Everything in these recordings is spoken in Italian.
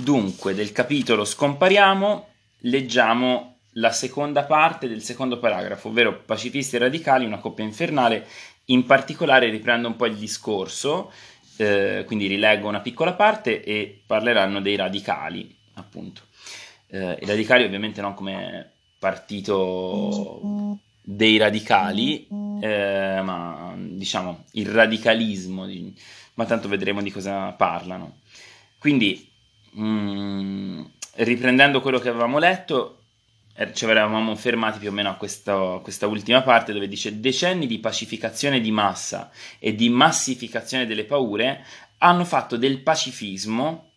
Dunque, del capitolo Scompariamo, leggiamo la seconda parte del secondo paragrafo, ovvero pacifisti e radicali, una coppia infernale. In particolare riprendo un po' il discorso, eh, quindi rileggo una piccola parte e parleranno dei radicali, appunto. Eh, I radicali ovviamente non come partito dei radicali, eh, ma diciamo il radicalismo, di, ma tanto vedremo di cosa parlano. Quindi Mm, riprendendo quello che avevamo letto, eh, ci eravamo fermati più o meno a questa, a questa, ultima parte dove dice decenni di pacificazione di massa e di massificazione delle paure hanno fatto del pacifismo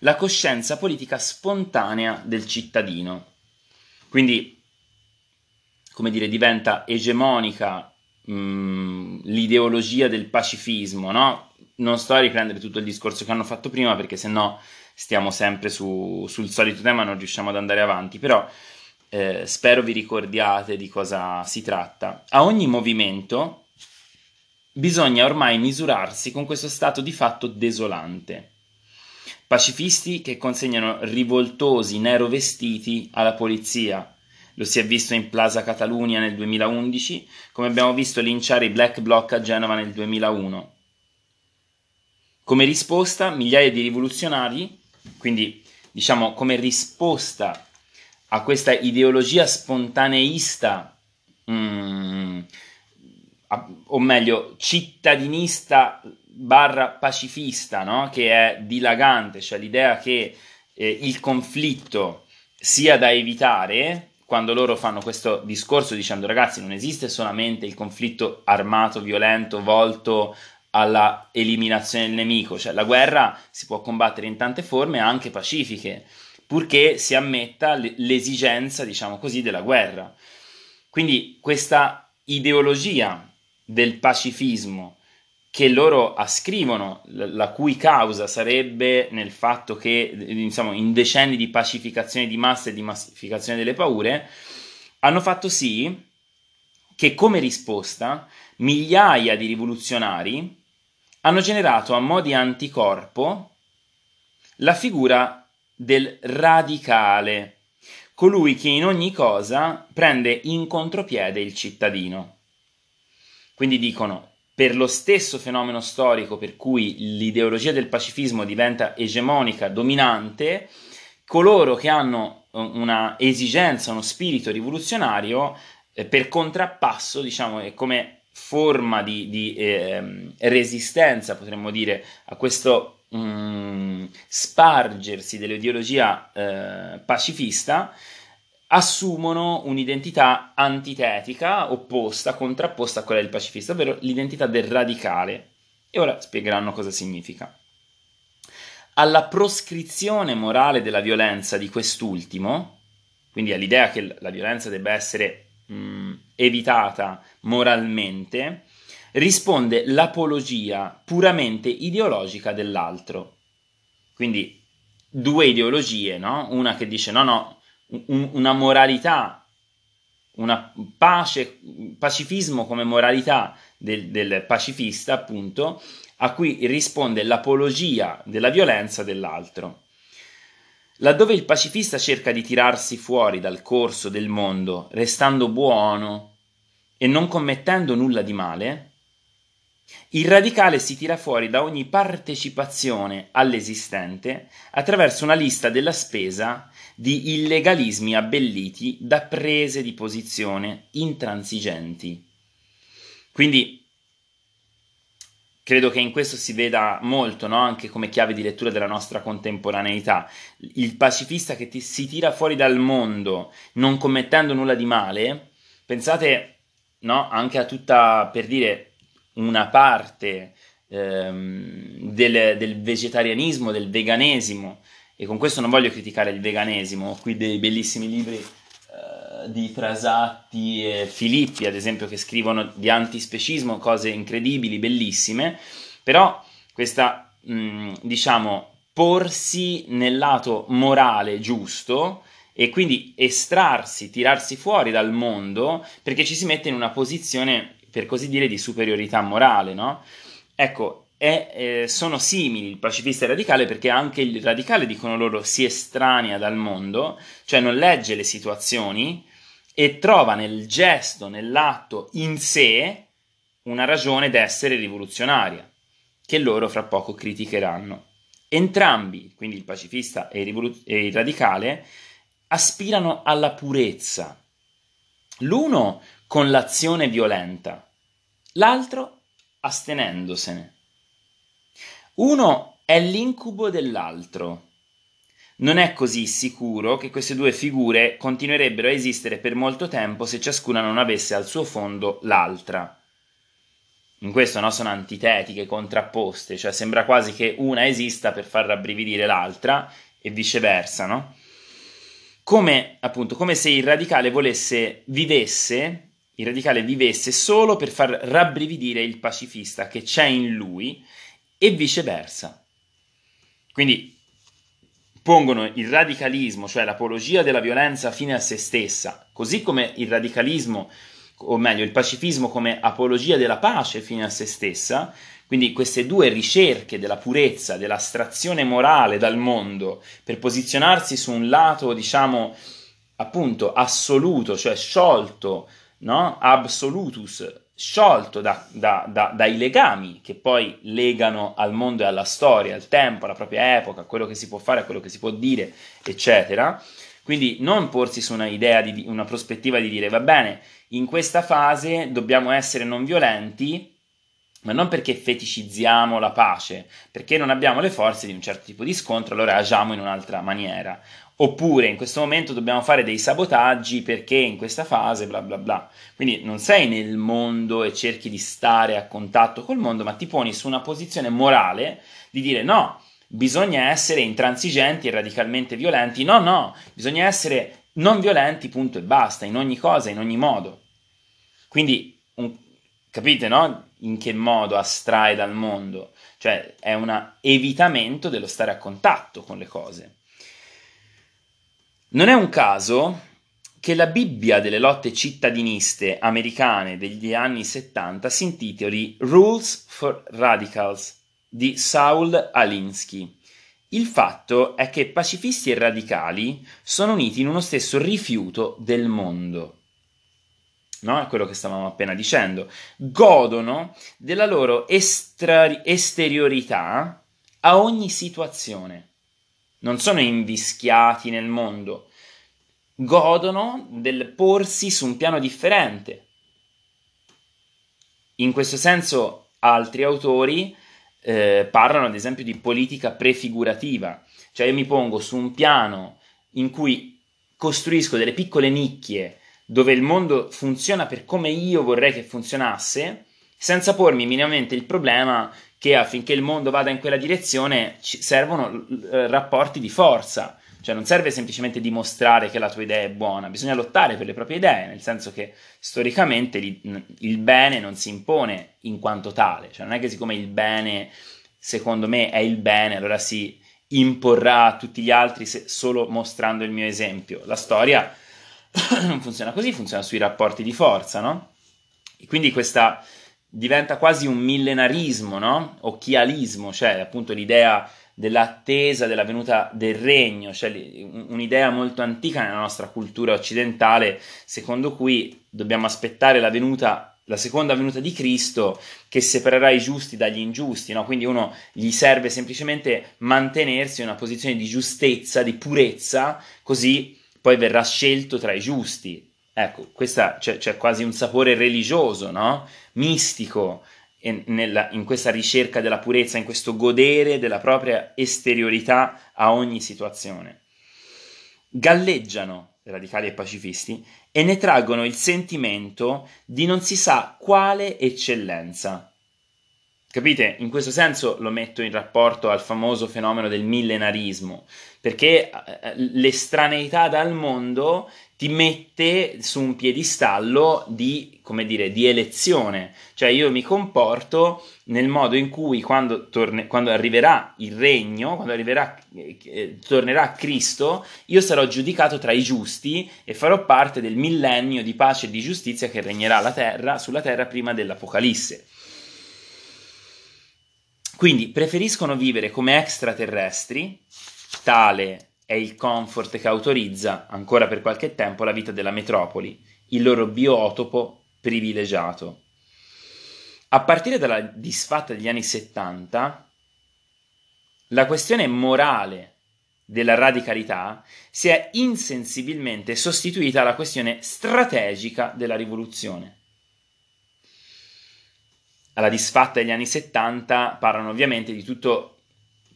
la coscienza politica spontanea del cittadino. Quindi, come dire, diventa egemonica mh, mm, l'ideologia del pacifismo, no? Non sto a riprendere tutto il discorso che hanno fatto prima perché sennò stiamo sempre su, sul solito tema, non riusciamo ad andare avanti, però eh, spero vi ricordiate di cosa si tratta. A ogni movimento bisogna ormai misurarsi con questo stato di fatto desolante. Pacifisti che consegnano rivoltosi nero vestiti alla polizia. Lo si è visto in Plaza Catalunya nel 2011, come abbiamo visto linciare i Black Bloc a Genova nel 2001. Come risposta, migliaia di rivoluzionari quindi, diciamo, come risposta a questa ideologia spontaneista, mm, o meglio, cittadinista barra pacifista, no? che è dilagante, cioè l'idea che eh, il conflitto sia da evitare, quando loro fanno questo discorso dicendo ragazzi non esiste solamente il conflitto armato, violento, volto alla eliminazione del nemico, cioè la guerra si può combattere in tante forme anche pacifiche, purché si ammetta l'esigenza, diciamo così, della guerra. Quindi questa ideologia del pacifismo che loro ascrivono, la cui causa sarebbe nel fatto che, diciamo, in decenni di pacificazione di massa e di massificazione delle paure, hanno fatto sì che come risposta migliaia di rivoluzionari hanno generato a mo' di anticorpo la figura del radicale, colui che in ogni cosa prende in contropiede il cittadino. Quindi dicono, per lo stesso fenomeno storico per cui l'ideologia del pacifismo diventa egemonica, dominante, coloro che hanno una esigenza, uno spirito rivoluzionario, eh, per contrappasso, diciamo, è come forma di, di eh, resistenza, potremmo dire, a questo mm, spargersi dell'ideologia eh, pacifista, assumono un'identità antitetica, opposta, contrapposta a quella del pacifista, ovvero l'identità del radicale. E ora spiegheranno cosa significa. Alla proscrizione morale della violenza di quest'ultimo, quindi all'idea che la violenza debba essere mh, evitata moralmente, risponde l'apologia puramente ideologica dell'altro. Quindi due ideologie, no? Una che dice no, no, un, una moralità, una pace, pacifismo come moralità del, del pacifista, appunto, a cui risponde l'apologia della violenza dell'altro. Laddove il pacifista cerca di tirarsi fuori dal corso del mondo, restando buono e non commettendo nulla di male, il radicale si tira fuori da ogni partecipazione all'esistente attraverso una lista della spesa di illegalismi abbelliti da prese di posizione intransigenti. Quindi credo che in questo si veda molto, no? anche come chiave di lettura della nostra contemporaneità. Il pacifista che ti, si tira fuori dal mondo non commettendo nulla di male, pensate no? anche a tutta, per dire, una parte ehm, del, del vegetarianismo, del veganesimo, e con questo non voglio criticare il veganesimo, ho qui dei bellissimi libri di Frasatti e Filippi, ad esempio, che scrivono di antispecismo cose incredibili, bellissime, però questa, mh, diciamo, porsi nel lato morale giusto e quindi estrarsi, tirarsi fuori dal mondo perché ci si mette in una posizione, per così dire, di superiorità morale, no? Ecco, è, eh, sono simili il pacifista e il radicale perché anche il radicale, dicono loro, si estranea dal mondo, cioè non legge le situazioni e trova nel gesto, nell'atto in sé una ragione d'essere rivoluzionaria, che loro fra poco criticheranno. Entrambi, quindi il pacifista e il, rivolu- e il radicale, aspirano alla purezza. L'uno con l'azione violenta, l'altro astenendosene. Uno è l'incubo dell'altro. Non è così sicuro che queste due figure continuerebbero a esistere per molto tempo se ciascuna non avesse al suo fondo l'altra. In questo no, sono antitetiche, contrapposte, cioè sembra quasi che una esista per far rabbrividire l'altra e viceversa, no? Come appunto, come se il radicale volesse, vivesse, il radicale vivesse solo per far rabbrividire il pacifista che c'è in lui e viceversa. Quindi pongono il radicalismo, cioè l'apologia della violenza fine a se stessa, così come il radicalismo, o meglio il pacifismo come apologia della pace fine a se stessa, quindi queste due ricerche della purezza, dell'astrazione morale dal mondo, per posizionarsi su un lato, diciamo, appunto assoluto, cioè sciolto, no? Absolutus, sciolto da, da, da, dai legami che poi legano al mondo e alla storia, al tempo, alla propria epoca, a quello che si può fare, a quello che si può dire, eccetera. Quindi non porsi su una idea, di, una prospettiva di dire va bene, in questa fase dobbiamo essere non violenti, ma non perché feticizziamo la pace, perché non abbiamo le forze di un certo tipo di scontro, allora agiamo in un'altra maniera. Oppure in questo momento dobbiamo fare dei sabotaggi perché in questa fase bla bla bla. Quindi non sei nel mondo e cerchi di stare a contatto col mondo, ma ti poni su una posizione morale di dire no, bisogna essere intransigenti e radicalmente violenti. No, no, bisogna essere non violenti, punto e basta, in ogni cosa, in ogni modo. Quindi, un, capite, no? In che modo astrae dal mondo? Cioè, è un evitamento dello stare a contatto con le cose. Non è un caso che la Bibbia delle lotte cittadiniste americane degli anni 70 si intitoli Rules for Radicals di Saul Alinsky. Il fatto è che pacifisti e radicali sono uniti in uno stesso rifiuto del mondo. No? È quello che stavamo appena dicendo. Godono della loro estra- esteriorità a ogni situazione non sono invischiati nel mondo, godono del porsi su un piano differente. In questo senso altri autori eh, parlano ad esempio di politica prefigurativa, cioè io mi pongo su un piano in cui costruisco delle piccole nicchie dove il mondo funziona per come io vorrei che funzionasse, senza pormi minimamente il problema che affinché il mondo vada in quella direzione servono eh, rapporti di forza. Cioè non serve semplicemente dimostrare che la tua idea è buona, bisogna lottare per le proprie idee, nel senso che storicamente il bene non si impone in quanto tale, cioè non è che siccome il bene secondo me è il bene, allora si imporrà a tutti gli altri solo mostrando il mio esempio. La storia non funziona così, funziona sui rapporti di forza, no? E quindi questa diventa quasi un millenarismo, no? Occhialismo, cioè appunto l'idea dell'attesa della venuta del regno, cioè un'idea molto antica nella nostra cultura occidentale, secondo cui dobbiamo aspettare la venuta la seconda venuta di Cristo che separerà i giusti dagli ingiusti, no? quindi uno gli serve semplicemente mantenersi in una posizione di giustezza, di purezza, così poi verrà scelto tra i giusti. Ecco, c'è, c'è quasi un sapore religioso, no? mistico nella, in questa ricerca della purezza, in questo godere della propria esteriorità a ogni situazione. Galleggiano radicali e pacifisti e ne traggono il sentimento di non si sa quale eccellenza. Capite? In questo senso lo metto in rapporto al famoso fenomeno del millenarismo, perché eh, l'estraneità dal mondo ti mette su un piedistallo di, come dire, di elezione. Cioè io mi comporto nel modo in cui quando, torne, quando arriverà il regno, quando arriverà, eh, tornerà Cristo, io sarò giudicato tra i giusti e farò parte del millennio di pace e di giustizia che regnerà terra, sulla terra prima dell'Apocalisse. Quindi preferiscono vivere come extraterrestri, tale è il comfort che autorizza, ancora per qualche tempo, la vita della metropoli, il loro biotopo privilegiato. A partire dalla disfatta degli anni 70, la questione morale della radicalità si è insensibilmente sostituita alla questione strategica della rivoluzione. Alla disfatta degli anni 70 parlano ovviamente di tutto,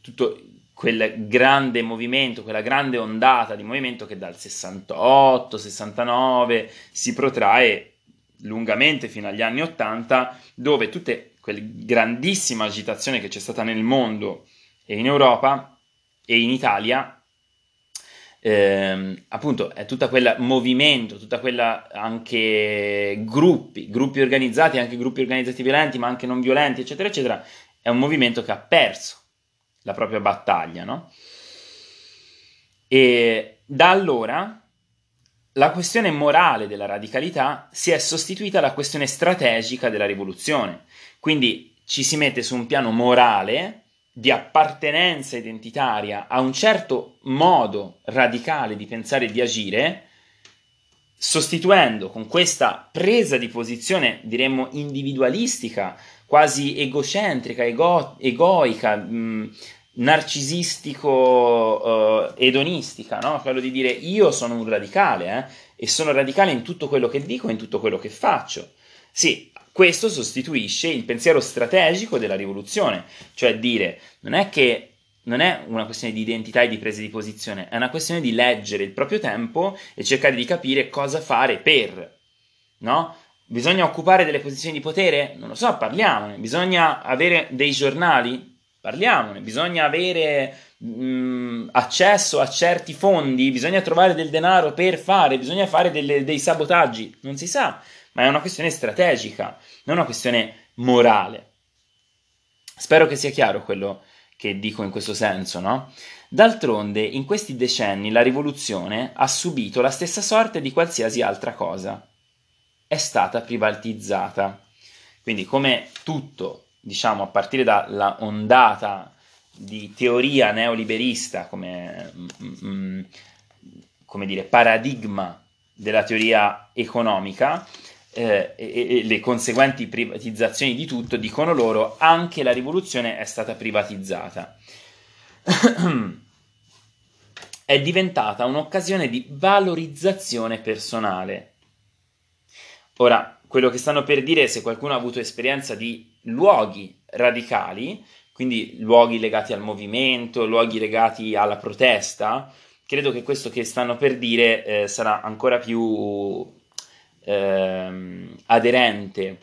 tutto quel grande movimento, quella grande ondata di movimento che dal 68-69 si protrae lungamente fino agli anni 80, dove tutta quella grandissima agitazione che c'è stata nel mondo e in Europa e in Italia, ehm, appunto è tutto quel movimento, tutta quella anche gruppi, gruppi organizzati, anche gruppi organizzati violenti, ma anche non violenti, eccetera, eccetera, è un movimento che ha perso la propria battaglia, no? E da allora la questione morale della radicalità si è sostituita alla questione strategica della rivoluzione. Quindi ci si mette su un piano morale di appartenenza identitaria a un certo modo radicale di pensare e di agire, sostituendo con questa presa di posizione, diremmo, individualistica, quasi egocentrica, ego- egoica, mh, narcisistico, uh, edonistica, no? quello di dire io sono un radicale eh? e sono radicale in tutto quello che dico e in tutto quello che faccio. Sì, questo sostituisce il pensiero strategico della rivoluzione, cioè dire non è che non è una questione di identità e di presa di posizione, è una questione di leggere il proprio tempo e cercare di capire cosa fare per, no? Bisogna occupare delle posizioni di potere? Non lo so, parliamone. Bisogna avere dei giornali? parliamone, bisogna avere mh, mm, accesso a certi fondi, bisogna trovare del denaro per fare, bisogna fare delle, dei sabotaggi, non si sa, ma è una questione strategica, non una questione morale. Spero che sia chiaro quello che dico in questo senso, no? D'altronde, in questi decenni la rivoluzione ha subito la stessa sorte di qualsiasi altra cosa. È stata privatizzata. Quindi, come tutto diciamo, a partire dalla ondata di teoria neoliberista come, mm, mm, come dire, paradigma della teoria economica eh, e, e, le conseguenti privatizzazioni di tutto, dicono loro, anche la rivoluzione è stata privatizzata. è diventata un'occasione di valorizzazione personale. Ora, quello che stanno per dire, se qualcuno ha avuto esperienza di luoghi radicali, quindi luoghi legati al movimento, luoghi legati alla protesta, credo che questo che stanno per dire eh, sarà ancora più eh, aderente.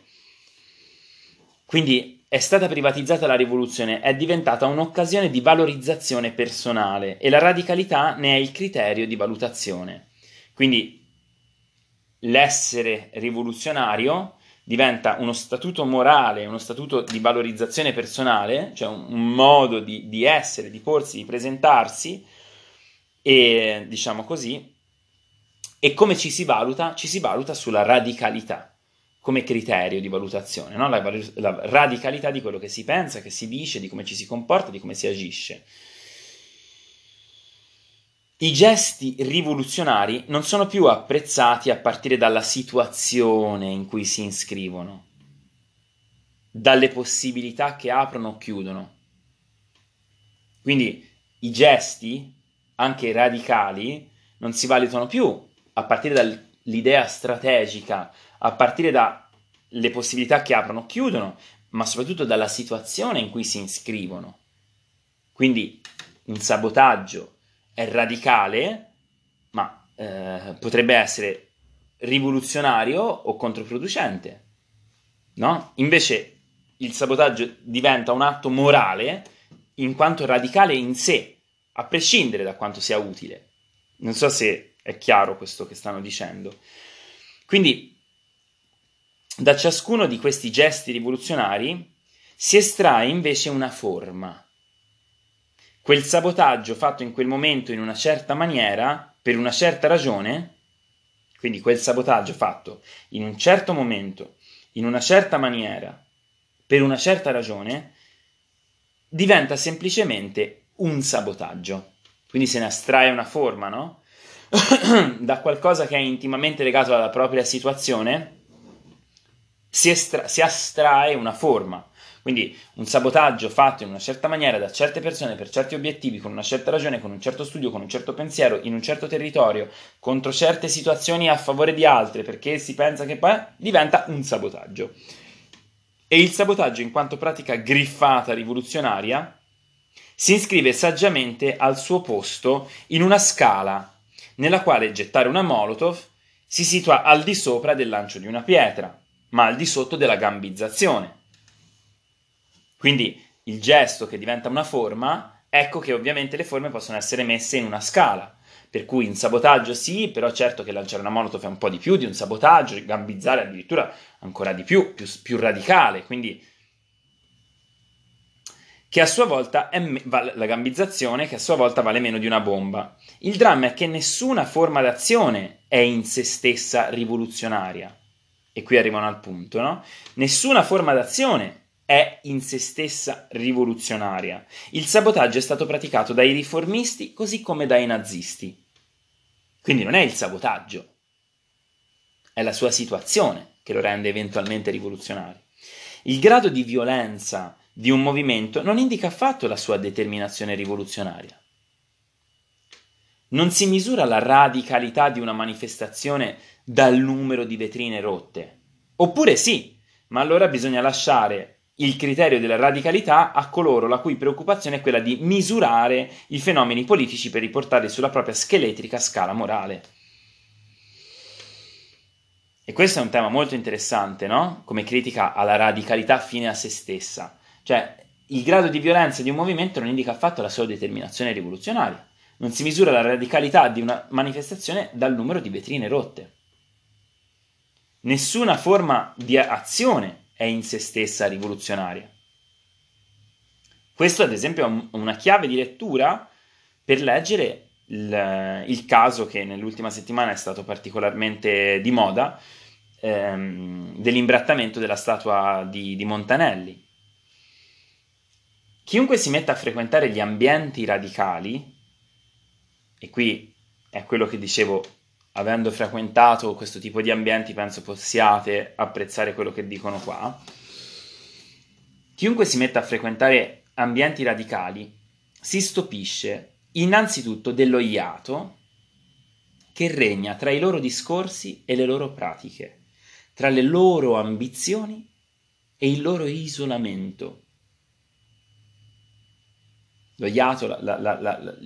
Quindi è stata privatizzata la rivoluzione, è diventata un'occasione di valorizzazione personale e la radicalità ne è il criterio di valutazione. Quindi l'essere rivoluzionario diventa uno statuto morale, uno statuto di valorizzazione personale, cioè un, un modo di, di, essere, di porsi, di presentarsi, e diciamo così, e come ci si valuta? Ci si valuta sulla radicalità come criterio di valutazione, no? la, la radicalità di quello che si pensa, che si dice, di come ci si comporta, di come si agisce. I gesti rivoluzionari non sono più apprezzati a partire dalla situazione in cui si iscrivono, dalle possibilità che aprono o chiudono. Quindi i gesti, anche radicali, non si valutano più a partire dall'idea strategica, a partire dalle possibilità che aprono o chiudono, ma soprattutto dalla situazione in cui si iscrivono. Quindi un sabotaggio è radicale, ma eh, potrebbe essere rivoluzionario o controproducente. No? Invece il sabotaggio diventa un atto morale in quanto radicale in sé, a prescindere da quanto sia utile. Non so se è chiaro questo che stanno dicendo. Quindi, da ciascuno di questi gesti rivoluzionari si estrae invece una forma, quel sabotaggio fatto in quel momento in una certa maniera, per una certa ragione, quindi quel sabotaggio fatto in un certo momento, in una certa maniera, per una certa ragione, diventa semplicemente un sabotaggio. Quindi se ne astrae una forma, no? da qualcosa che è intimamente legato alla propria situazione, si, estra- si astrae una forma. Quindi un sabotaggio fatto in una certa maniera da certe persone per certi obiettivi, con una certa ragione, con un certo studio, con un certo pensiero, in un certo territorio, contro certe situazioni a favore di altre, perché si pensa che poi diventa un sabotaggio. E il sabotaggio, in quanto pratica griffata rivoluzionaria, si iscrive saggiamente al suo posto in una scala nella quale gettare una Molotov si situa al di sopra del lancio di una pietra, ma al di sotto della gambizzazione. Quindi il gesto che diventa una forma, ecco che ovviamente le forme possono essere messe in una scala. Per cui un sabotaggio sì, però certo che lanciare una Molotov è un po' di più di un sabotaggio, gambizzare addirittura ancora di più, più, più radicale. Quindi che a sua volta è me- la gambizzazione che a sua volta vale meno di una bomba. Il dramma è che nessuna forma d'azione è in se stessa rivoluzionaria. E qui arrivano al punto, no? Nessuna forma d'azione è in se stessa rivoluzionaria. Il sabotaggio è stato praticato dai riformisti così come dai nazisti. Quindi non è il sabotaggio, è la sua situazione che lo rende eventualmente rivoluzionario. Il grado di violenza di un movimento non indica affatto la sua determinazione rivoluzionaria. Non si misura la radicalità di una manifestazione dal numero di vetrine rotte. Oppure sì, ma allora bisogna lasciare il criterio della radicalità a coloro la cui preoccupazione è quella di misurare i fenomeni politici per riportarli sulla propria scheletrica scala morale. E questo è un tema molto interessante, no? Come critica alla radicalità fine a se stessa. Cioè, il grado di violenza di un movimento non indica affatto la sua determinazione rivoluzionaria. Non si misura la radicalità di una manifestazione dal numero di vetrine rotte. Nessuna forma di azione è in se stessa rivoluzionaria. Questo, ad esempio, è una chiave di lettura per leggere il, il caso che nell'ultima settimana è stato particolarmente di moda ehm, dell'imbrattamento della statua di, di Montanelli Chiunque si metta a frequentare gli ambienti radicali, e qui è quello che dicevo, avendo frequentato questo tipo di ambienti, penso possiate apprezzare quello che dicono qua. Chiunque si metta a frequentare ambienti radicali si stupisce innanzitutto dello iato che regna tra i loro discorsi e le loro pratiche, tra le loro ambizioni e il loro isolamento lo iato, la, la, la,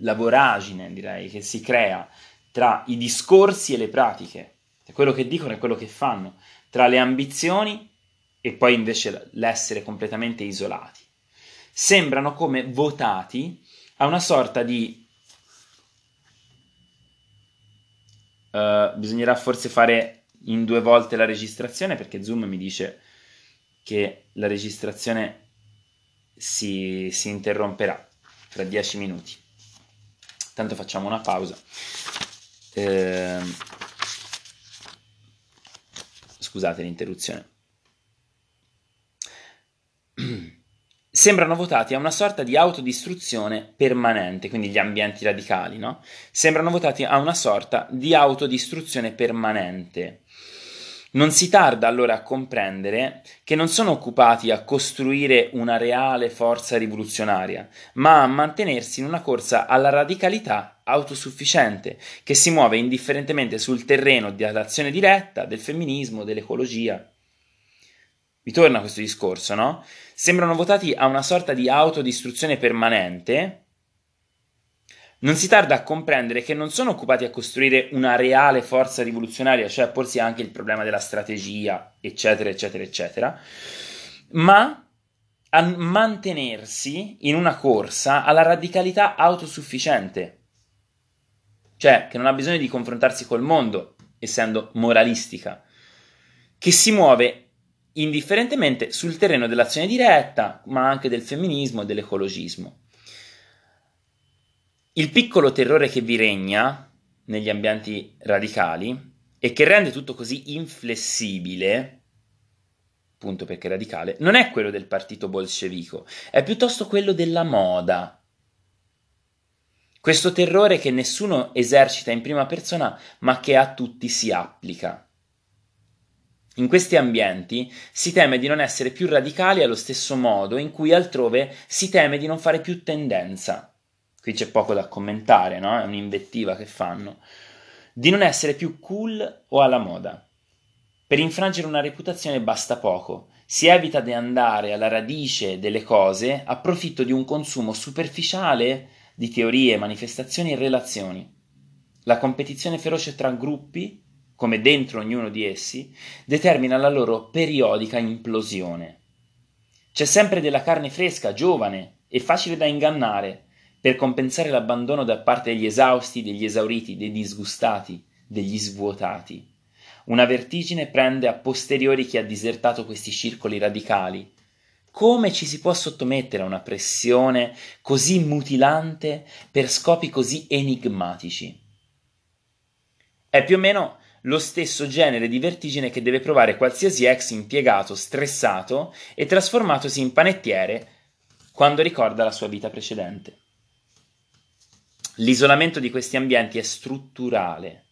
la, voragine direi che si crea tra i discorsi e le pratiche, tra quello che dicono e quello che fanno, tra le ambizioni e poi invece l'essere completamente isolati. Sembrano come votati a una sorta di... Uh, bisognerà forse fare in due volte la registrazione perché Zoom mi dice che la registrazione si, si interromperà tra dieci minuti. Tanto facciamo una pausa. Eh, scusate l'interruzione. Sembrano votati a una sorta di autodistruzione permanente, quindi gli ambienti radicali, no? Sembrano votati a una sorta di autodistruzione permanente non si tarda allora a comprendere che non sono occupati a costruire una reale forza rivoluzionaria, ma a mantenersi in una corsa alla radicalità autosufficiente, che si muove indifferentemente sul terreno dell'azione diretta, del femminismo, dell'ecologia. Vi torna questo discorso, no? Sembrano votati a una sorta di autodistruzione permanente, non si tarda a comprendere che non sono occupati a costruire una reale forza rivoluzionaria, cioè a porsi anche il problema della strategia, eccetera, eccetera, eccetera, ma a mantenersi in una corsa alla radicalità autosufficiente, cioè che non ha bisogno di confrontarsi col mondo, essendo moralistica, che si muove indifferentemente sul terreno dell'azione diretta, ma anche del femminismo e dell'ecologismo. Il piccolo terrore che vi regna negli ambienti radicali e che rende tutto così inflessibile appunto perché radicale, non è quello del partito bolscevico, è piuttosto quello della moda. Questo terrore che nessuno esercita in prima persona, ma che a tutti si applica. In questi ambienti si teme di non essere più radicali allo stesso modo in cui altrove si teme di non fare più tendenza. Qui c'è poco da commentare, no? È un'invettiva che fanno. Di non essere più cool o alla moda. Per infrangere una reputazione basta poco. Si evita di andare alla radice delle cose a profitto di un consumo superficiale di teorie, manifestazioni e relazioni. La competizione feroce tra gruppi, come dentro ognuno di essi, determina la loro periodica implosione. C'è sempre della carne fresca, giovane e facile da ingannare, per compensare l'abbandono da parte degli esausti, degli esauriti, dei disgustati, degli svuotati. Una vertigine prende a posteriori chi ha disertato questi circoli radicali. Come ci si può sottomettere a una pressione così mutilante per scopi così enigmatici? È più o meno lo stesso genere di vertigine che deve provare qualsiasi ex impiegato stressato e trasformatosi in panettiere quando ricorda la sua vita precedente. L'isolamento di questi ambienti è strutturale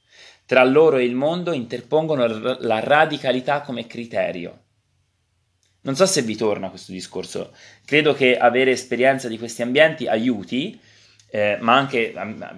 tra loro e il mondo interpongono la radicalità come criterio. Non so se vi torna questo discorso, credo che avere esperienza di questi ambienti aiuti, eh, ma anche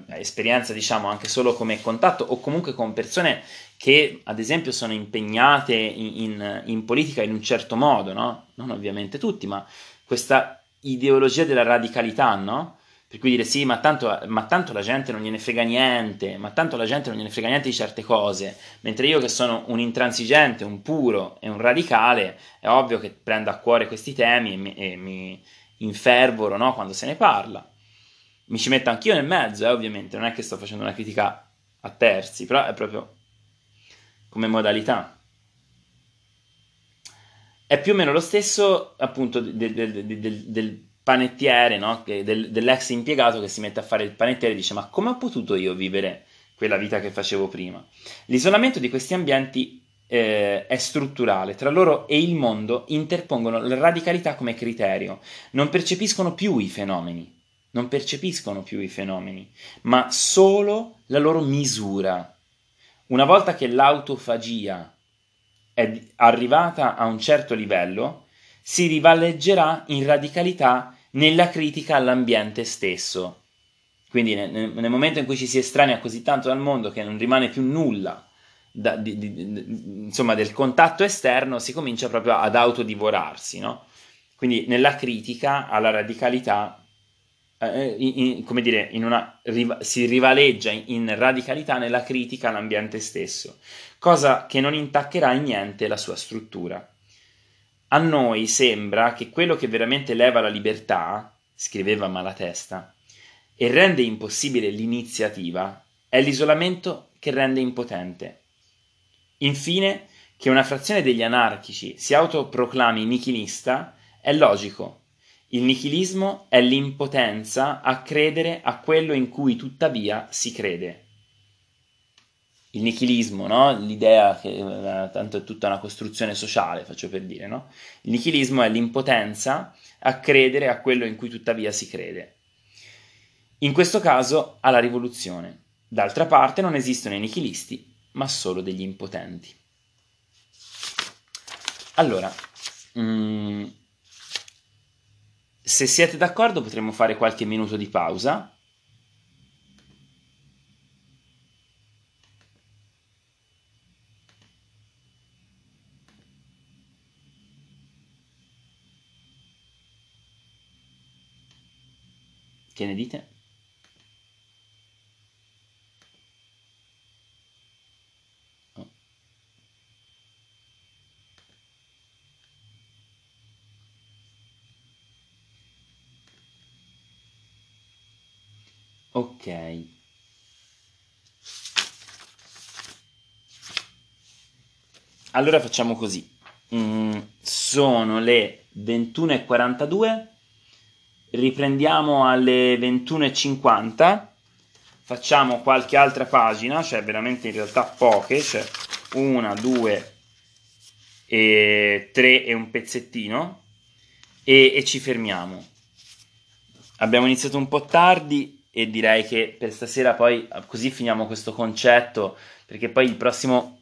esperienza diciamo anche solo come contatto o comunque con persone che ad esempio sono impegnate in, in, in politica in un certo modo, no? non ovviamente tutti, ma questa ideologia della radicalità, no? Per cui dire sì, ma tanto, ma tanto la gente non gliene frega niente, ma tanto la gente non gliene frega niente di certe cose, mentre io che sono un intransigente, un puro e un radicale, è ovvio che prendo a cuore questi temi e mi, e mi infervoro no, quando se ne parla. Mi ci metto anch'io nel mezzo, eh, ovviamente, non è che sto facendo una critica a terzi, però è proprio come modalità. È più o meno lo stesso appunto del, del, del, del panettiere, no? del, dell'ex impiegato che si mette a fare il panettiere e dice ma come ho potuto io vivere quella vita che facevo prima? L'isolamento di questi ambienti eh, è strutturale, tra loro e il mondo interpongono la radicalità come criterio, non percepiscono più i fenomeni, non percepiscono più i fenomeni, ma solo la loro misura. Una volta che l'autofagia è arrivata a un certo livello, si rivaleggerà in radicalità nella critica all'ambiente stesso. Quindi nel, nel, momento in cui ci si estranea così tanto dal mondo che non rimane più nulla da, di, di, insomma, del contatto esterno, si comincia proprio ad autodivorarsi. No? Quindi nella critica alla radicalità, eh, in, in, come dire, una, si rivaleggia in, in radicalità nella critica all'ambiente stesso, cosa che non intaccherà in niente la sua struttura. A noi sembra che quello che veramente leva la libertà, scriveva Malatesta, e rende impossibile l'iniziativa è l'isolamento che rende impotente. Infine, che una frazione degli anarchici si autoproclami nichilista è logico. Il nichilismo è l'impotenza a credere a quello in cui tuttavia si crede il nichilismo, no? l'idea che eh, tanto è tutta una costruzione sociale, faccio per dire, no? il nichilismo è l'impotenza a credere a quello in cui tuttavia si crede. In questo caso alla rivoluzione. D'altra parte non esistono i nichilisti, ma solo degli impotenti. Allora, mm, se siete d'accordo potremmo fare qualche minuto di pausa Che ne dite? Ok. Allora facciamo così. Mm, sono le 21.42 riprendiamo alle 21.50 facciamo qualche altra pagina cioè veramente in realtà poche cioè una, due e 3 e un pezzettino e, e ci fermiamo. Abbiamo iniziato un po' tardi e direi che per stasera poi così finiamo questo concetto perché poi il prossimo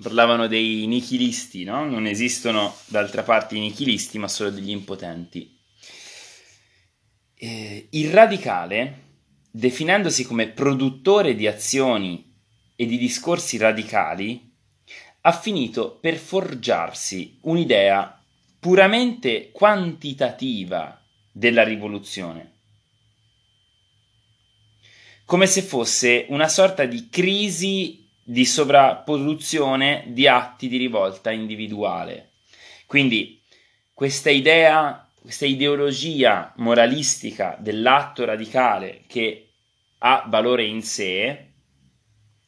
parlavano dei nichilisti, no? Non esistono d'altra parte i nichilisti, ma solo degli impotenti. Eh, il radicale, definendosi come produttore di azioni e di discorsi radicali, ha finito per forgiarsi un'idea puramente quantitativa della rivoluzione, come se fosse una sorta di crisi di sovrapposizione di atti di rivolta individuale. Quindi questa idea, questa ideologia moralistica dell'atto radicale che ha valore in sé,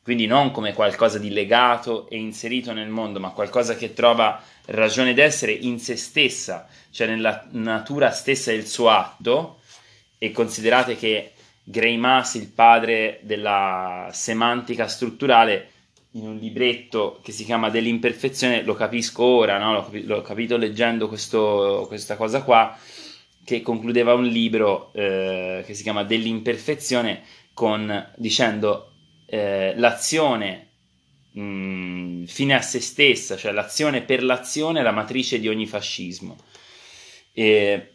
quindi non come qualcosa di legato e inserito nel mondo, ma qualcosa che trova ragione d'essere in se stessa, cioè nella natura stessa del suo atto, e considerate che Gray Mass, il padre della semantica strutturale, in un libretto che si chiama Dell'imperfezione, lo capisco ora, no? l'ho, l'ho, capito leggendo questo, questa cosa qua, che concludeva un libro eh, che si chiama Dell'imperfezione con, dicendo eh, l'azione mh, mm, fine a se stessa, cioè l'azione per l'azione è la matrice di ogni fascismo. E,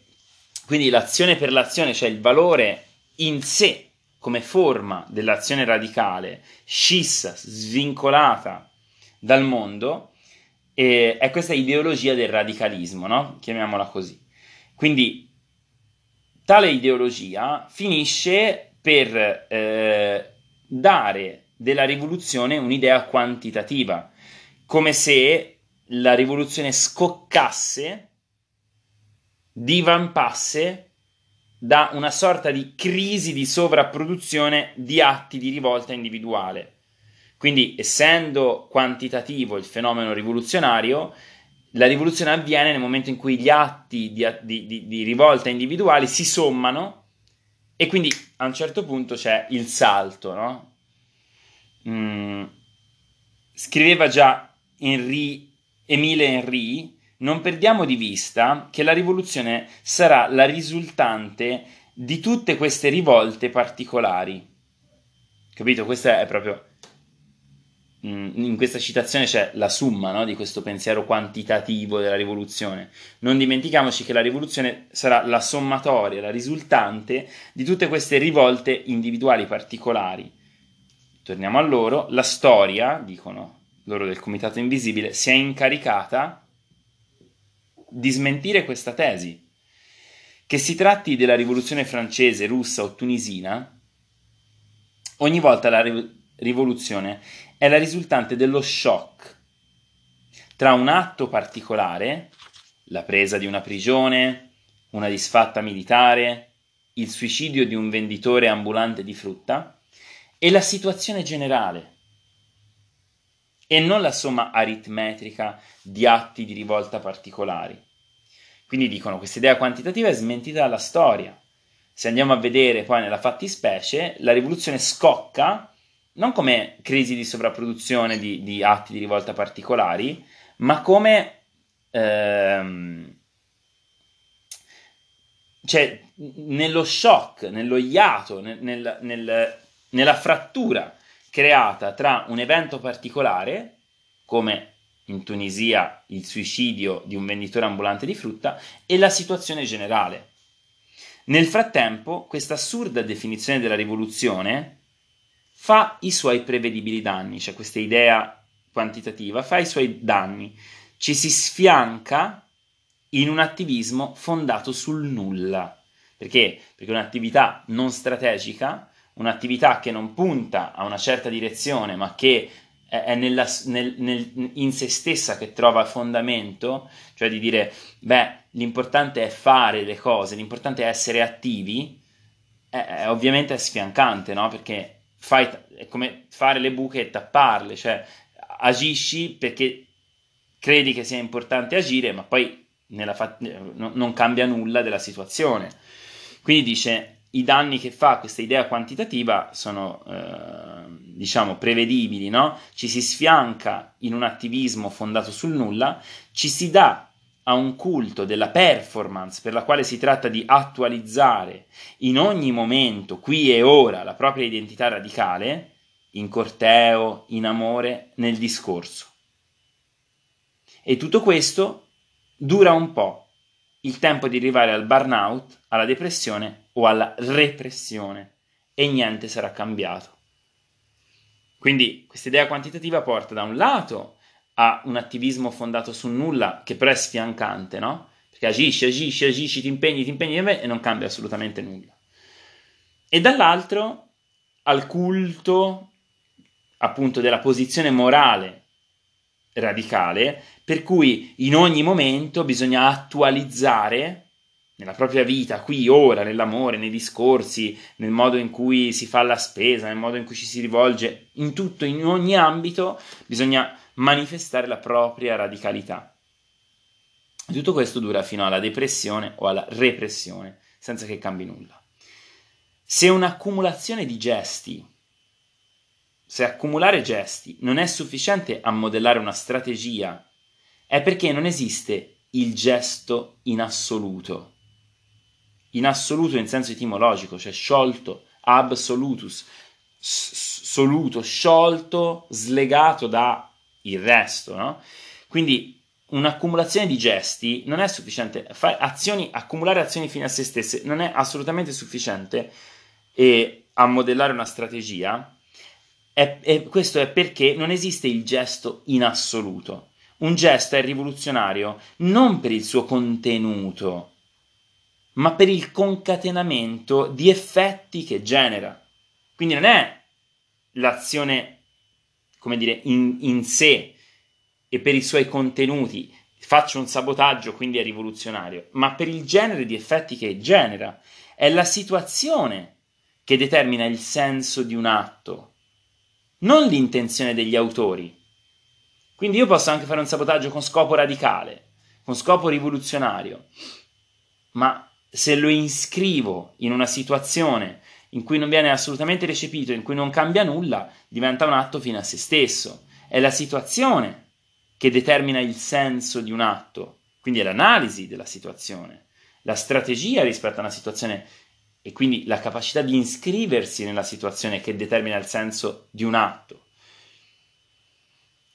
quindi l'azione per l'azione, cioè il valore in sé come forma dell'azione radicale, scissa, svincolata dal mondo, è questa ideologia del radicalismo, no? chiamiamola così. Quindi tale ideologia finisce per eh, dare della rivoluzione un'idea quantitativa, come se la rivoluzione scoccasse, divampasse da una sorta di crisi di sovrapproduzione di atti di rivolta individuale. Quindi, essendo quantitativo il fenomeno rivoluzionario, la rivoluzione avviene nel momento in cui gli atti di, di, di, di rivolta individuali si sommano e quindi a un certo punto c'è il salto, no? Mm, scriveva già Henry, Emile Henry non perdiamo di vista che la rivoluzione sarà la risultante di tutte queste rivolte particolari. Capito? Questa è proprio. Mm, in questa citazione c'è la summa no? di questo pensiero quantitativo della rivoluzione. Non dimentichiamoci che la rivoluzione sarà la sommatoria, la risultante di tutte queste rivolte individuali particolari. Torniamo a loro. La storia, dicono loro del Comitato Invisibile, si è incaricata di smentire questa tesi. Che si tratti della rivoluzione francese, russa o tunisina, ogni volta la rivoluzione è la risultante dello shock tra un atto particolare, la presa di una prigione, una disfatta militare, il suicidio di un venditore ambulante di frutta, e la situazione generale, e non la somma aritmetrica di atti di rivolta particolari. Quindi dicono questa idea quantitativa è smentita dalla storia. Se andiamo a vedere poi nella fattispecie, la rivoluzione scocca non come crisi di sovrapproduzione di, di atti di rivolta particolari, ma come ehm, cioè nello shock, nello iato, nel, nel, nel, nella frattura creata tra un evento particolare, come in Tunisia il suicidio di un venditore ambulante di frutta, e la situazione generale. Nel frattempo, questa assurda definizione della rivoluzione fa i suoi prevedibili danni, cioè questa idea quantitativa fa i suoi danni, ci si sfianca in un attivismo fondato sul nulla. Perché? Perché un'attività non strategica un'attività che non punta a una certa direzione, ma che è nella, nel, nel, in se stessa che trova fondamento, cioè di dire, beh, l'importante è fare le cose, l'importante è essere attivi, è, è ovviamente è sfiancante, no? Perché fai, è come fare le buche e tapparle, cioè agisci perché credi che sia importante agire, ma poi fa- no, non cambia nulla della situazione. Quindi dice, i danni che fa questa idea quantitativa sono eh, diciamo, prevedibili, no? Ci si sfianca in un attivismo fondato sul nulla, ci si dà a un culto della performance per la quale si tratta di attualizzare in ogni momento, qui e ora, la propria identità radicale, in corteo, in amore, nel discorso. E tutto questo dura un po', il tempo di arrivare al burnout, alla depressione o alla repressione e niente sarà cambiato. Quindi questa idea quantitativa porta da un lato a un attivismo fondato su nulla che però è sfiancante, no? Perché agisci, agisci, agisci, ti impegni, ti impegni e non cambia assolutamente nulla. E dall'altro al culto appunto della posizione morale radicale, per cui in ogni momento bisogna attualizzare nella propria vita, qui, ora, nell'amore, nei discorsi, nel modo in cui si fa la spesa, nel modo in cui ci si rivolge, in tutto, in ogni ambito, bisogna manifestare la propria radicalità. Tutto questo dura fino alla depressione o alla repressione, senza che cambi nulla. Se un'accumulazione di gesti, se accumulare gesti non è sufficiente a modellare una strategia, è perché non esiste il gesto in assoluto in assoluto in senso etimologico, cioè sciolto, absolutus, soluto, sciolto, slegato dal resto, no? Quindi un'accumulazione di gesti non è sufficiente, azioni, accumulare azioni fine a se stesse non è assolutamente sufficiente e a modellare una strategia, e, e questo è perché non esiste il gesto in assoluto. Un gesto è rivoluzionario non per il suo contenuto, ma per il concatenamento di effetti che genera. Quindi non è l'azione, come dire, in, in sé e per i suoi contenuti, faccio un sabotaggio, quindi è rivoluzionario, ma per il genere di effetti che genera. È la situazione che determina il senso di un atto, non l'intenzione degli autori. Quindi io posso anche fare un sabotaggio con scopo radicale, con scopo rivoluzionario, ma se lo iscrivo in una situazione in cui non viene assolutamente recepito, in cui non cambia nulla, diventa un atto fine a se stesso. È la situazione che determina il senso di un atto, quindi è l'analisi della situazione, la strategia rispetto a una situazione e quindi la capacità di iscriversi nella situazione che determina il senso di un atto,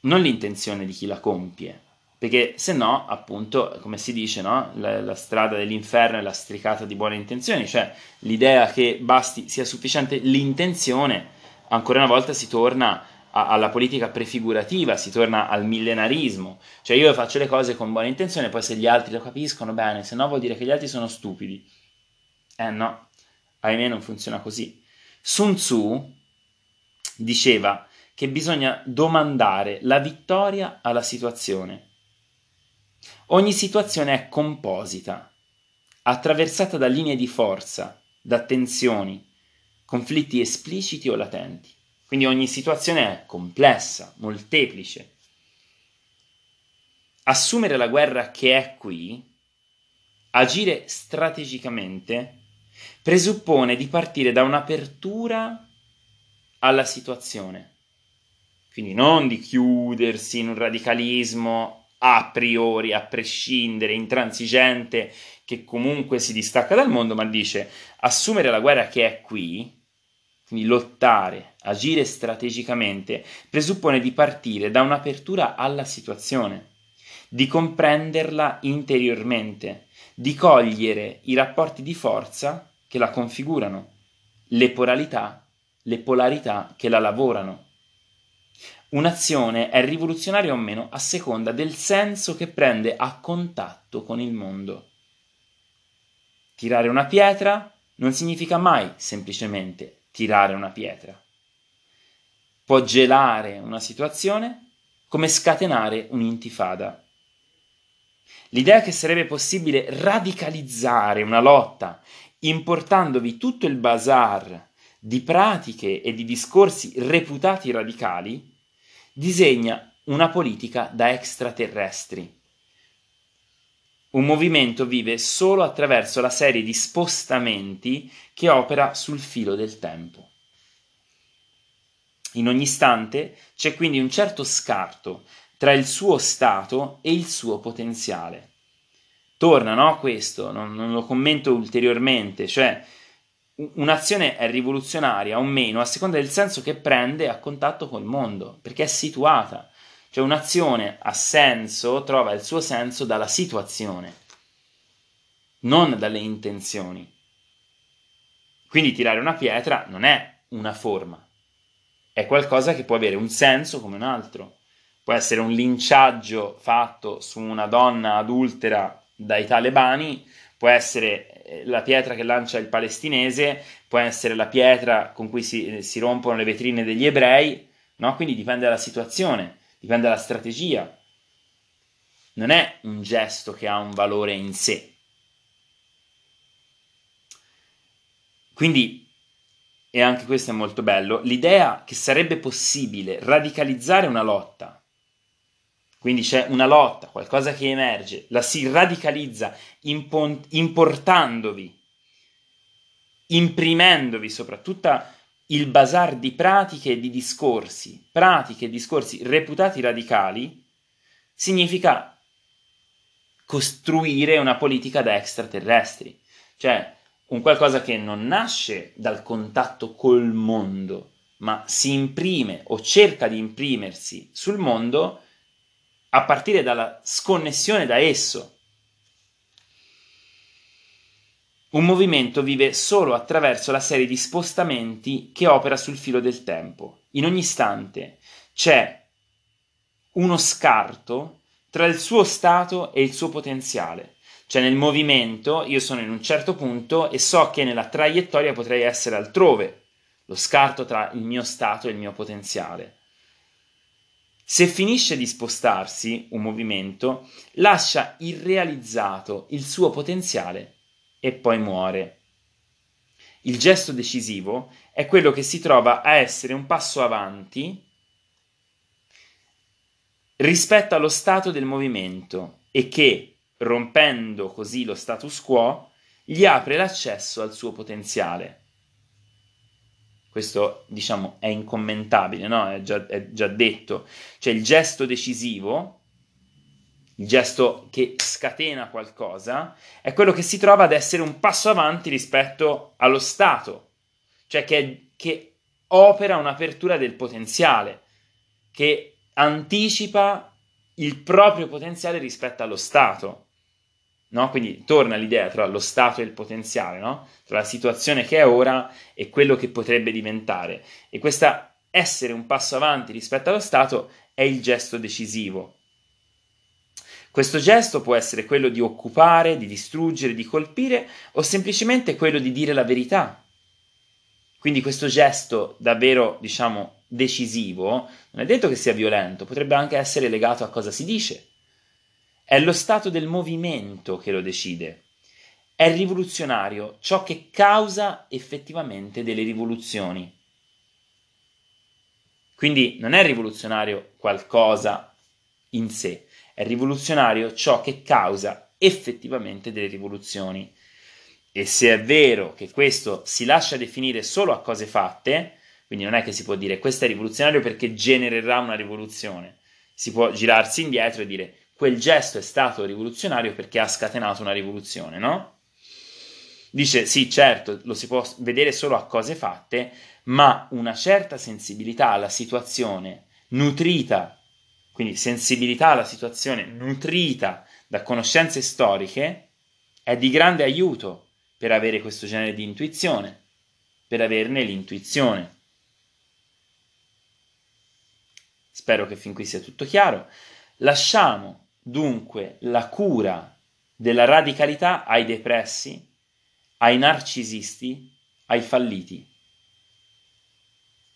non l'intenzione di chi la compie perché se no, appunto, come si dice, no? la, la, strada dell'inferno è la stricata di buone intenzioni, cioè l'idea che basti sia sufficiente l'intenzione, ancora una volta si torna a, alla politica prefigurativa, si torna al millenarismo, cioè io faccio le cose con buona intenzione, poi se gli altri lo capiscono bene, se no vuol dire che gli altri sono stupidi. Eh no, ahimè non funziona così. Sun Tzu diceva che bisogna domandare la vittoria alla situazione Ogni situazione è composita, attraversata da linee di forza, da tensioni, conflitti espliciti o latenti. Quindi ogni situazione è complessa, molteplice. Assumere la guerra che è qui, agire strategicamente, presuppone di partire da un'apertura alla situazione. Quindi non di chiudersi in un radicalismo a priori, a prescindere, intransigente, che comunque si distacca dal mondo, ma dice assumere la guerra che è qui, quindi lottare, agire strategicamente, presuppone di partire da un'apertura alla situazione, di comprenderla interiormente, di cogliere i rapporti di forza che la configurano, le polarità, le polarità che la lavorano Un'azione è rivoluzionaria o meno a seconda del senso che prende a contatto con il mondo. Tirare una pietra non significa mai semplicemente tirare una pietra. Può gelare una situazione come scatenare un'intifada. L'idea che sarebbe possibile radicalizzare una lotta importandovi tutto il bazar di pratiche e di discorsi reputati radicali disegna una politica da extraterrestri. Un movimento vive solo attraverso la serie di spostamenti che opera sul filo del tempo. In ogni istante c'è quindi un certo scarto tra il suo stato e il suo potenziale. Torna, no? Questo, non, non lo commento ulteriormente, cioè un'azione è rivoluzionaria o meno a seconda del senso che prende a contatto col mondo, perché è situata. Cioè un'azione ha senso, trova il suo senso dalla situazione, non dalle intenzioni. Quindi tirare una pietra non è una forma, è qualcosa che può avere un senso come un altro. Può essere un linciaggio fatto su una donna adultera dai talebani, può essere la pietra che lancia il palestinese, può essere la pietra con cui si, si rompono le vetrine degli ebrei, no? Quindi dipende dalla situazione, dipende dalla strategia. Non è un gesto che ha un valore in sé. Quindi e anche questo è molto bello, l'idea che sarebbe possibile radicalizzare una lotta. Quindi c'è una lotta, qualcosa che emerge, la si radicalizza impon- importandovi, imprimendovi soprattutto il bazar di pratiche e di discorsi, pratiche e discorsi reputati radicali, significa costruire una politica da extraterrestri. Cioè, un qualcosa che non nasce dal contatto col mondo, ma si imprime o cerca di imprimersi sul mondo a partire dalla sconnessione da esso. Un movimento vive solo attraverso la serie di spostamenti che opera sul filo del tempo. In ogni istante c'è uno scarto tra il suo stato e il suo potenziale. Cioè nel movimento io sono in un certo punto e so che nella traiettoria potrei essere altrove, lo scarto tra il mio stato e il mio potenziale. Se finisce di spostarsi un movimento, lascia irrealizzato il suo potenziale e poi muore. Il gesto decisivo è quello che si trova a essere un passo avanti rispetto allo stato del movimento e che, rompendo così lo status quo, gli apre l'accesso al suo potenziale. Questo, diciamo, è incommentabile, no? È già, è già detto. Cioè il gesto decisivo, il gesto che scatena qualcosa, è quello che si trova ad essere un passo avanti rispetto allo stato, cioè che, che opera un'apertura del potenziale, che anticipa il proprio potenziale rispetto allo stato. No? Quindi torna l'idea tra lo stato e il potenziale, no? tra la situazione che è ora e quello che potrebbe diventare. E questo essere un passo avanti rispetto allo stato è il gesto decisivo. Questo gesto può essere quello di occupare, di distruggere, di colpire o semplicemente quello di dire la verità. Quindi questo gesto davvero, diciamo, decisivo non è detto che sia violento, potrebbe anche essere legato a cosa si dice è lo stato del movimento che lo decide. È rivoluzionario ciò che causa effettivamente delle rivoluzioni. Quindi non è rivoluzionario qualcosa in sé, è rivoluzionario ciò che causa effettivamente delle rivoluzioni. E se è vero che questo si lascia definire solo a cose fatte, quindi non è che si può dire questo è rivoluzionario perché genererà una rivoluzione, si può girarsi indietro e dire quel gesto è stato rivoluzionario perché ha scatenato una rivoluzione, no? Dice sì, certo, lo si può vedere solo a cose fatte, ma una certa sensibilità alla situazione nutrita, quindi sensibilità alla situazione nutrita da conoscenze storiche, è di grande aiuto per avere questo genere di intuizione, per averne l'intuizione. Spero che fin qui sia tutto chiaro. Lasciamo dunque la cura della radicalità ai depressi, ai narcisisti, ai falliti.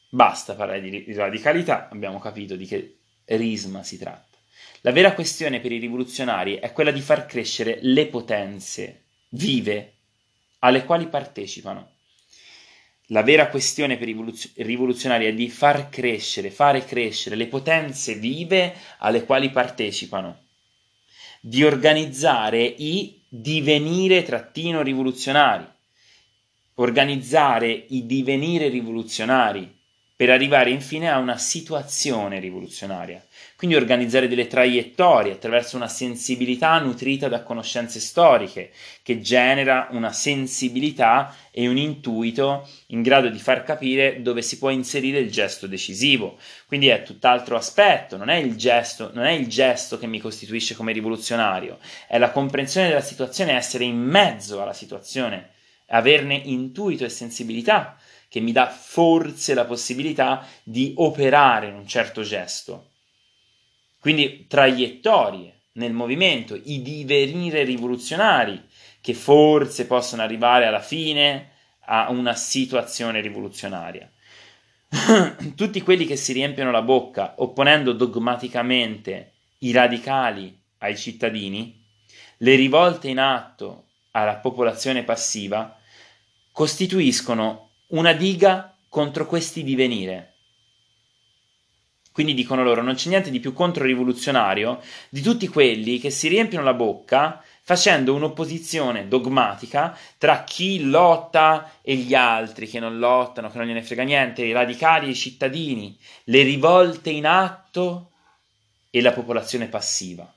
Basta parlare di radicalità, abbiamo capito di che risma si tratta. La vera questione per i rivoluzionari è quella di far crescere le potenze vive alle quali partecipano. La vera questione per i rivoluzionari è di far crescere, fare crescere le potenze vive alle quali partecipano di organizzare i divenire trattino rivoluzionari, organizzare i divenire rivoluzionari per arrivare infine a una situazione rivoluzionaria. Quindi organizzare delle traiettorie attraverso una sensibilità nutrita da conoscenze storiche, che genera una sensibilità e un intuito in grado di far capire dove si può inserire il gesto decisivo. Quindi è tutt'altro aspetto, non è il gesto, non è il gesto che mi costituisce come rivoluzionario, è la comprensione della situazione, essere in mezzo alla situazione, averne intuito e sensibilità che mi dà forse la possibilità di operare un certo gesto. Quindi traiettorie nel movimento, i divenire rivoluzionari che forse possono arrivare alla fine a una situazione rivoluzionaria. Tutti quelli che si riempiono la bocca opponendo dogmaticamente i radicali ai cittadini, le rivolte in atto alla popolazione passiva, costituiscono una diga contro questi divenire. Quindi dicono loro, non c'è niente di più controrivoluzionario di tutti quelli che si riempiono la bocca facendo un'opposizione dogmatica tra chi lotta e gli altri che non lottano, che non gliene frega niente, i radicali e i cittadini, le rivolte in atto e la popolazione passiva.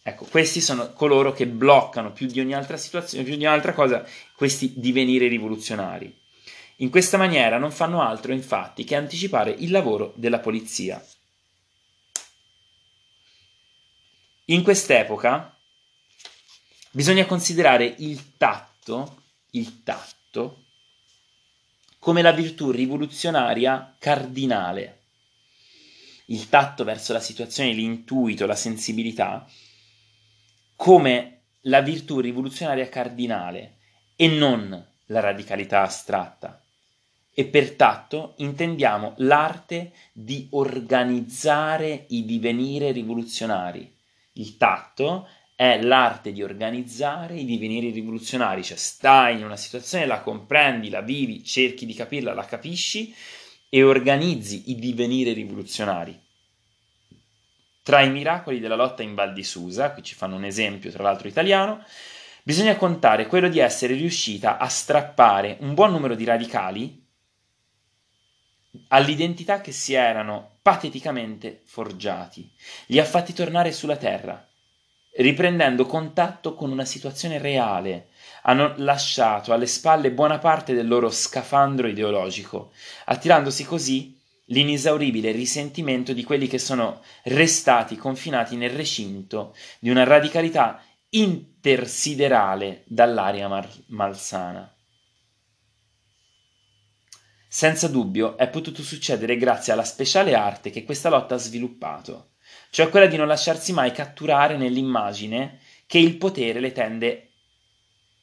Ecco, questi sono coloro che bloccano più di ogni altra situazione, più di ogni altra cosa, questi divenire rivoluzionari. In questa maniera non fanno altro infatti che anticipare il lavoro della polizia. In quest'epoca bisogna considerare il tatto, il tatto come la virtù rivoluzionaria cardinale. Il tatto verso la situazione, l'intuito, la sensibilità, come la virtù rivoluzionaria cardinale e non la radicalità astratta e per tatto intendiamo l'arte di organizzare i divenire rivoluzionari. Il tatto è l'arte di organizzare i divenire rivoluzionari, cioè stai in una situazione, la comprendi, la vivi, cerchi di capirla, la capisci e organizzi i divenire rivoluzionari. Tra i miracoli della lotta in Val di Susa, qui ci fanno un esempio tra l'altro italiano, bisogna contare quello di essere riuscita a strappare un buon numero di radicali all'identità che si erano pateticamente forgiati. Li ha fatti tornare sulla terra, riprendendo contatto con una situazione reale. Hanno lasciato alle spalle buona parte del loro scafandro ideologico, attirandosi così l'inesauribile risentimento di quelli che sono restati confinati nel recinto di una radicalità intersiderale dall'aria mar- malsana. Senza dubbio è potuto succedere grazie alla speciale arte che questa lotta ha sviluppato, cioè quella di non lasciarsi mai catturare nell'immagine che il potere le tende,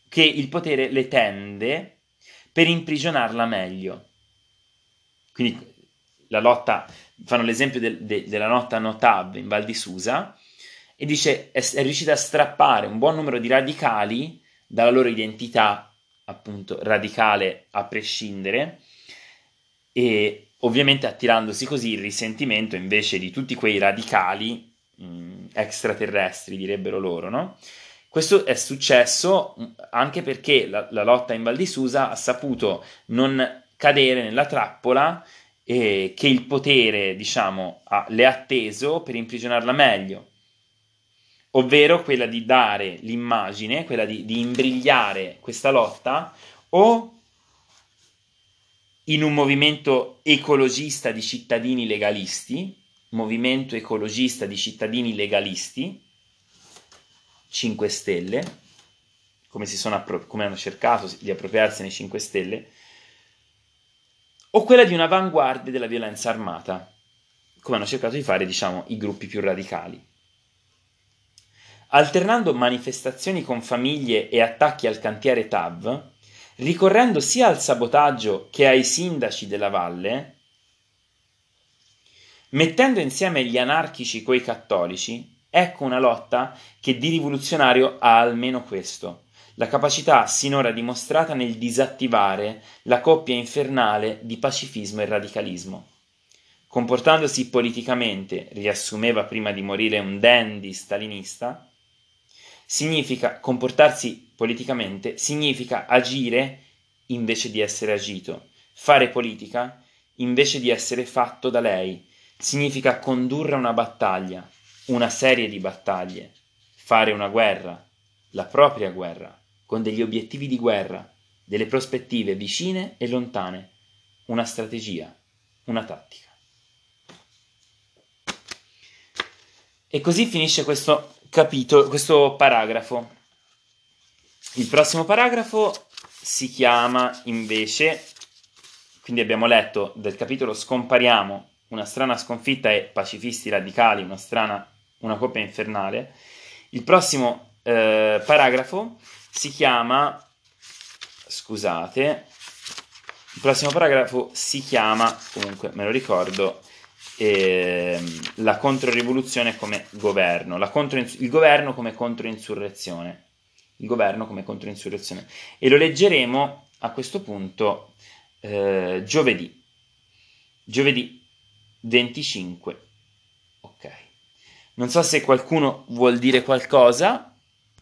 che il potere le tende per imprigionarla meglio. Quindi la lotta, fanno l'esempio del, de, della lotta a Notab in Val di Susa, e dice è, è riuscita a strappare un buon numero di radicali dalla loro identità, appunto radicale a prescindere, e ovviamente attirandosi così il risentimento invece di tutti quei radicali mh, extraterrestri, direbbero loro, no? Questo è successo anche perché la, la, lotta in Val di Susa ha saputo non cadere nella trappola eh, che il potere, diciamo, ha, le ha atteso per imprigionarla meglio, ovvero quella di dare l'immagine, quella di, di imbrigliare questa lotta o in un movimento ecologista di cittadini legalisti, movimento ecologista di cittadini legalisti, 5 Stelle, come, appro- come hanno cercato di appropriarsene 5 Stelle, o quella di un'avanguardia della violenza armata, come hanno cercato di fare, diciamo, i gruppi più radicali. Alternando manifestazioni con famiglie e attacchi al cantiere TAV, ricorrendo sia al sabotaggio che ai sindaci della valle, mettendo insieme gli anarchici coi cattolici, ecco una lotta che di rivoluzionario ha almeno questo, la capacità sinora dimostrata nel disattivare la coppia infernale di pacifismo e radicalismo. Comportandosi politicamente, riassumeva prima di morire un dandy stalinista, significa comportarsi politicamente, significa agire invece di essere agito, fare politica invece di essere fatto da lei. Significa condurre una battaglia, una serie di battaglie, fare una guerra, la propria guerra, con degli obiettivi di guerra, delle prospettive vicine e lontane, una strategia, una tattica. E così finisce questo capitolo, questo paragrafo. Il prossimo paragrafo si chiama invece, quindi abbiamo letto del capitolo Scompariamo, una strana sconfitta e pacifisti radicali, una strana, una coppia infernale. Il prossimo eh, paragrafo si chiama, scusate, il prossimo paragrafo si chiama, comunque me lo ricordo, eh, la controrivoluzione come governo, la il governo come controinsurrezione il governo come controinsurrezione. E lo leggeremo a questo punto eh, giovedì, giovedì 25. Ok. Non so se qualcuno vuol dire qualcosa